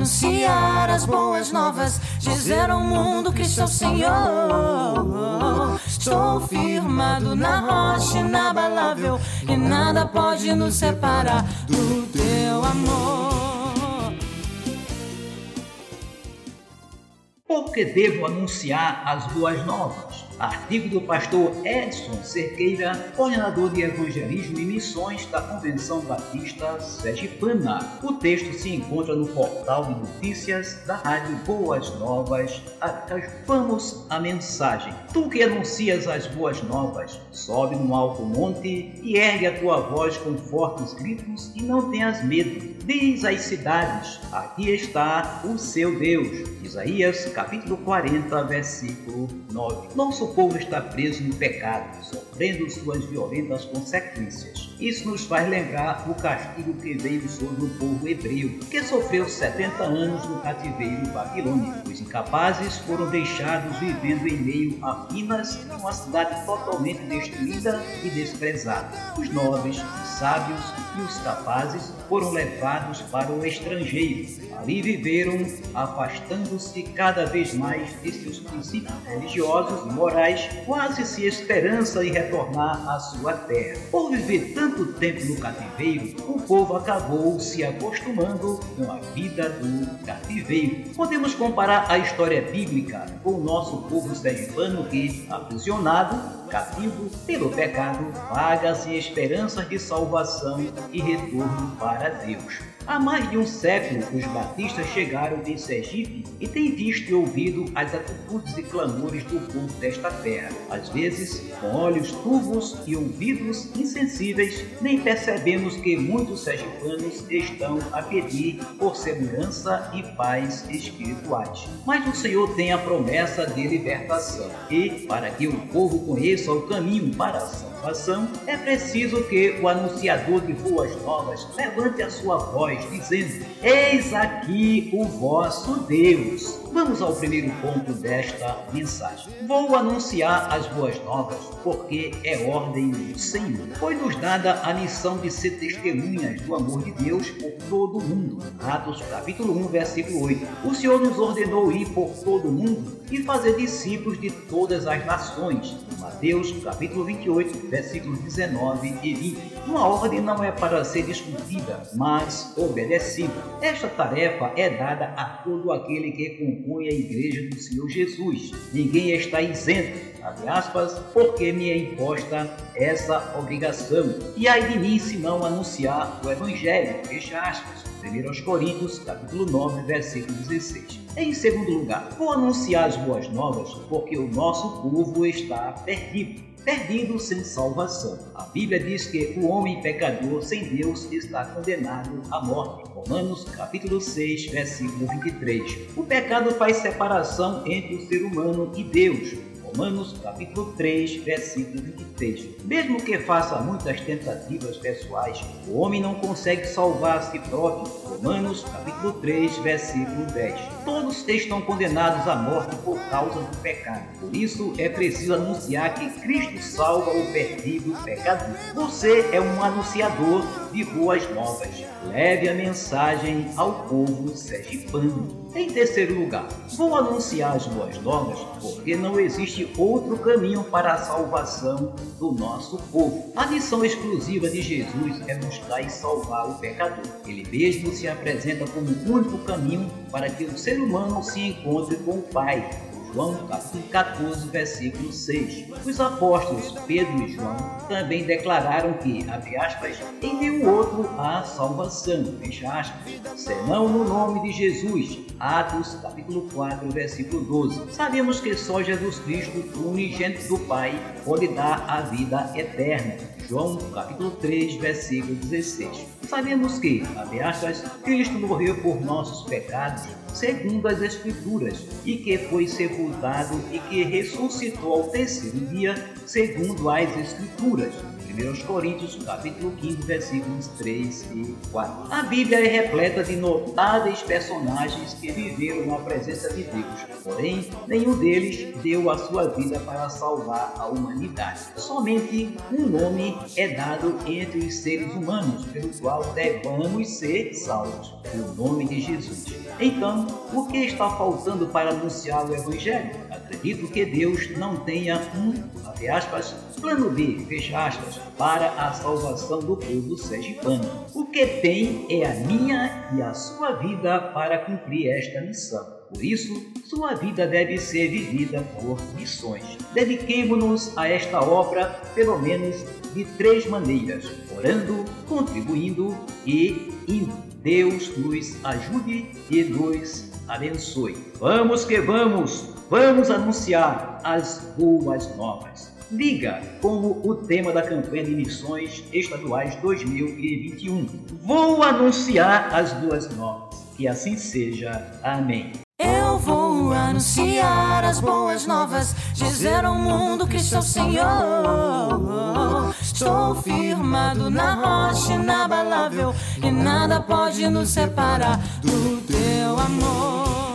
anunciar as boas novas, dizer ao mundo é o Senhor. Estou firmado na rocha inabalável e nada pode nos separar do teu amor. Por que devo anunciar as boas novas? Artigo do pastor Edson Cerqueira, coordenador de evangelismo e missões da Convenção Batista Sergipana. O texto se encontra no portal de notícias da Rádio Boas Novas. Vamos à mensagem. Tu que anuncias as boas novas, sobe no alto monte e ergue a tua voz com fortes gritos e não tenhas medo. Diz às cidades: Aqui está o seu Deus. Isaías capítulo 40, versículo 9. Nosso povo está preso no pecado, sofrendo suas violentas consequências. Isso nos faz lembrar o castigo que veio sobre o povo hebreu, que sofreu 70 anos no cativeiro babilônico. Os incapazes foram deixados vivendo em meio a Minas, uma cidade totalmente destruída e desprezada. Os nobres, os sábios e os capazes foram levados para o estrangeiro. Ali viveram, afastando-se cada vez mais de seus princípios religiosos e morais, quase se esperança em retornar à sua terra. Por viver tanto tempo no cativeiro, o povo acabou se acostumando com a vida do cativeiro. Podemos comparar a história bíblica com o nosso povo sergipano que, aprisionado, cativo pelo pecado, vaga-se esperanças de salvação e retorno para Deus. Há mais de um século, os batistas chegaram em Sergipe e têm visto e ouvido as atitudes e clamores do povo desta terra. Às vezes, com olhos turvos e ouvidos insensíveis, nem percebemos que muitos sergipanos estão a pedir por segurança e paz espirituais. Mas o Senhor tem a promessa de libertação e, para que o povo conheça o caminho para a salvação, é preciso que o anunciador de boas novas levante a sua voz dizendo: Eis aqui o vosso Deus. Vamos ao primeiro ponto desta mensagem. Vou anunciar as boas novas, porque é ordem do Senhor. Foi-nos dada a missão de ser testemunhas do amor de Deus por todo o mundo. Atos capítulo 1, versículo 8. O Senhor nos ordenou ir por todo o mundo e fazer discípulos de todas as nações. Mateus capítulo 28, versículos 19 e 20. Uma ordem não é para ser discutida, mas obedecida. Esta tarefa é dada a todo aquele que compõe a igreja do Senhor Jesus. Ninguém está isento abre aspas, porque me é imposta essa obrigação. E ai de mim se não anunciar o Evangelho, fecha aspas. 1 Coríntios, capítulo 9, versículo 16. Em segundo lugar, vou anunciar as boas novas porque o nosso povo está perdido perdido sem salvação. A Bíblia diz que o homem pecador sem Deus está condenado à morte. Romanos capítulo 6, versículo 23. O pecado faz separação entre o ser humano e Deus. Romanos capítulo 3, versículo 23. Mesmo que faça muitas tentativas pessoais, o homem não consegue salvar a si próprio. Romanos capítulo 3, versículo 10. Todos estão condenados à morte por causa do pecado. Por isso é preciso anunciar que Cristo salva o perdido pecador. Você é um anunciador de boas novas. Leve a mensagem ao povo sergipano. Em terceiro lugar, vou anunciar as boas novas porque não existe outro caminho para a salvação do nosso povo. A missão exclusiva de Jesus é buscar e salvar o pecador. Ele mesmo se apresenta como o único caminho para que o ser humano se encontre com o Pai João capítulo 14, versículo 6. Os apóstolos Pedro e João também declararam que, abre aspas, em nenhum outro há salvação, fecha aspas, senão no nome de Jesus. Atos capítulo 4, versículo 12. Sabemos que só Jesus Cristo, o unigênito do Pai, pode dar a vida eterna. João capítulo 3, versículo 16. Sabemos que, abre aspas, Cristo morreu por nossos pecados segundo as Escrituras, e que foi sepultado e que ressuscitou ao terceiro dia, segundo as Escrituras. 1 Coríntios, capítulo 15, versículos 3 e 4. A Bíblia é repleta de notáveis personagens que viveram na presença de Deus, porém, nenhum deles deu a sua vida para salvar a humanidade. Somente um nome é dado entre os seres humanos, pelo qual devamos ser salvos: o nome de Jesus. Então, o que está faltando para anunciar o Evangelho? Acredito que Deus não tenha um, abre aspas, plano B, fecha aspas, para a salvação do povo sergipano. O que tem é a minha e a sua vida para cumprir esta missão. Por isso, sua vida deve ser vivida por missões. Dediquemos-nos a esta obra, pelo menos de três maneiras: orando, contribuindo e indo. Deus nos ajude e nos abençoe. Vamos que vamos! Vamos anunciar as boas novas. Liga como o tema da campanha de missões estaduais 2021. Vou anunciar as boas novas. Que assim seja. Amém. Eu vou anunciar as boas novas, dizer ao mundo que sou Senhor. Estou firmado na rocha inabalável e nada pode nos separar do teu amor.